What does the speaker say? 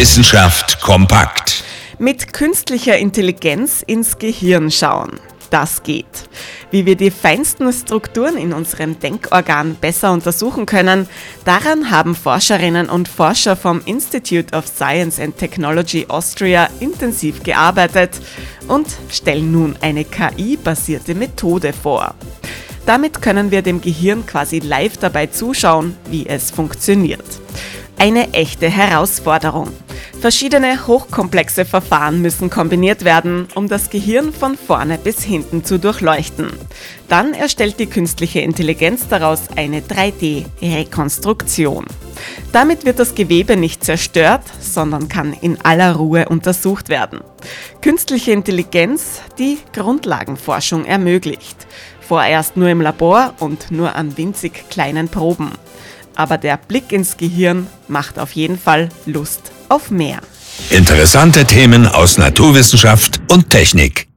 Wissenschaft kompakt. Mit künstlicher Intelligenz ins Gehirn schauen. Das geht. Wie wir die feinsten Strukturen in unserem Denkorgan besser untersuchen können, daran haben Forscherinnen und Forscher vom Institute of Science and Technology Austria intensiv gearbeitet und stellen nun eine KI-basierte Methode vor. Damit können wir dem Gehirn quasi live dabei zuschauen, wie es funktioniert. Eine echte Herausforderung. Verschiedene hochkomplexe Verfahren müssen kombiniert werden, um das Gehirn von vorne bis hinten zu durchleuchten. Dann erstellt die künstliche Intelligenz daraus eine 3D-Rekonstruktion. Damit wird das Gewebe nicht zerstört, sondern kann in aller Ruhe untersucht werden. Künstliche Intelligenz, die Grundlagenforschung ermöglicht. Vorerst nur im Labor und nur an winzig kleinen Proben. Aber der Blick ins Gehirn macht auf jeden Fall Lust auf mehr. Interessante Themen aus Naturwissenschaft und Technik.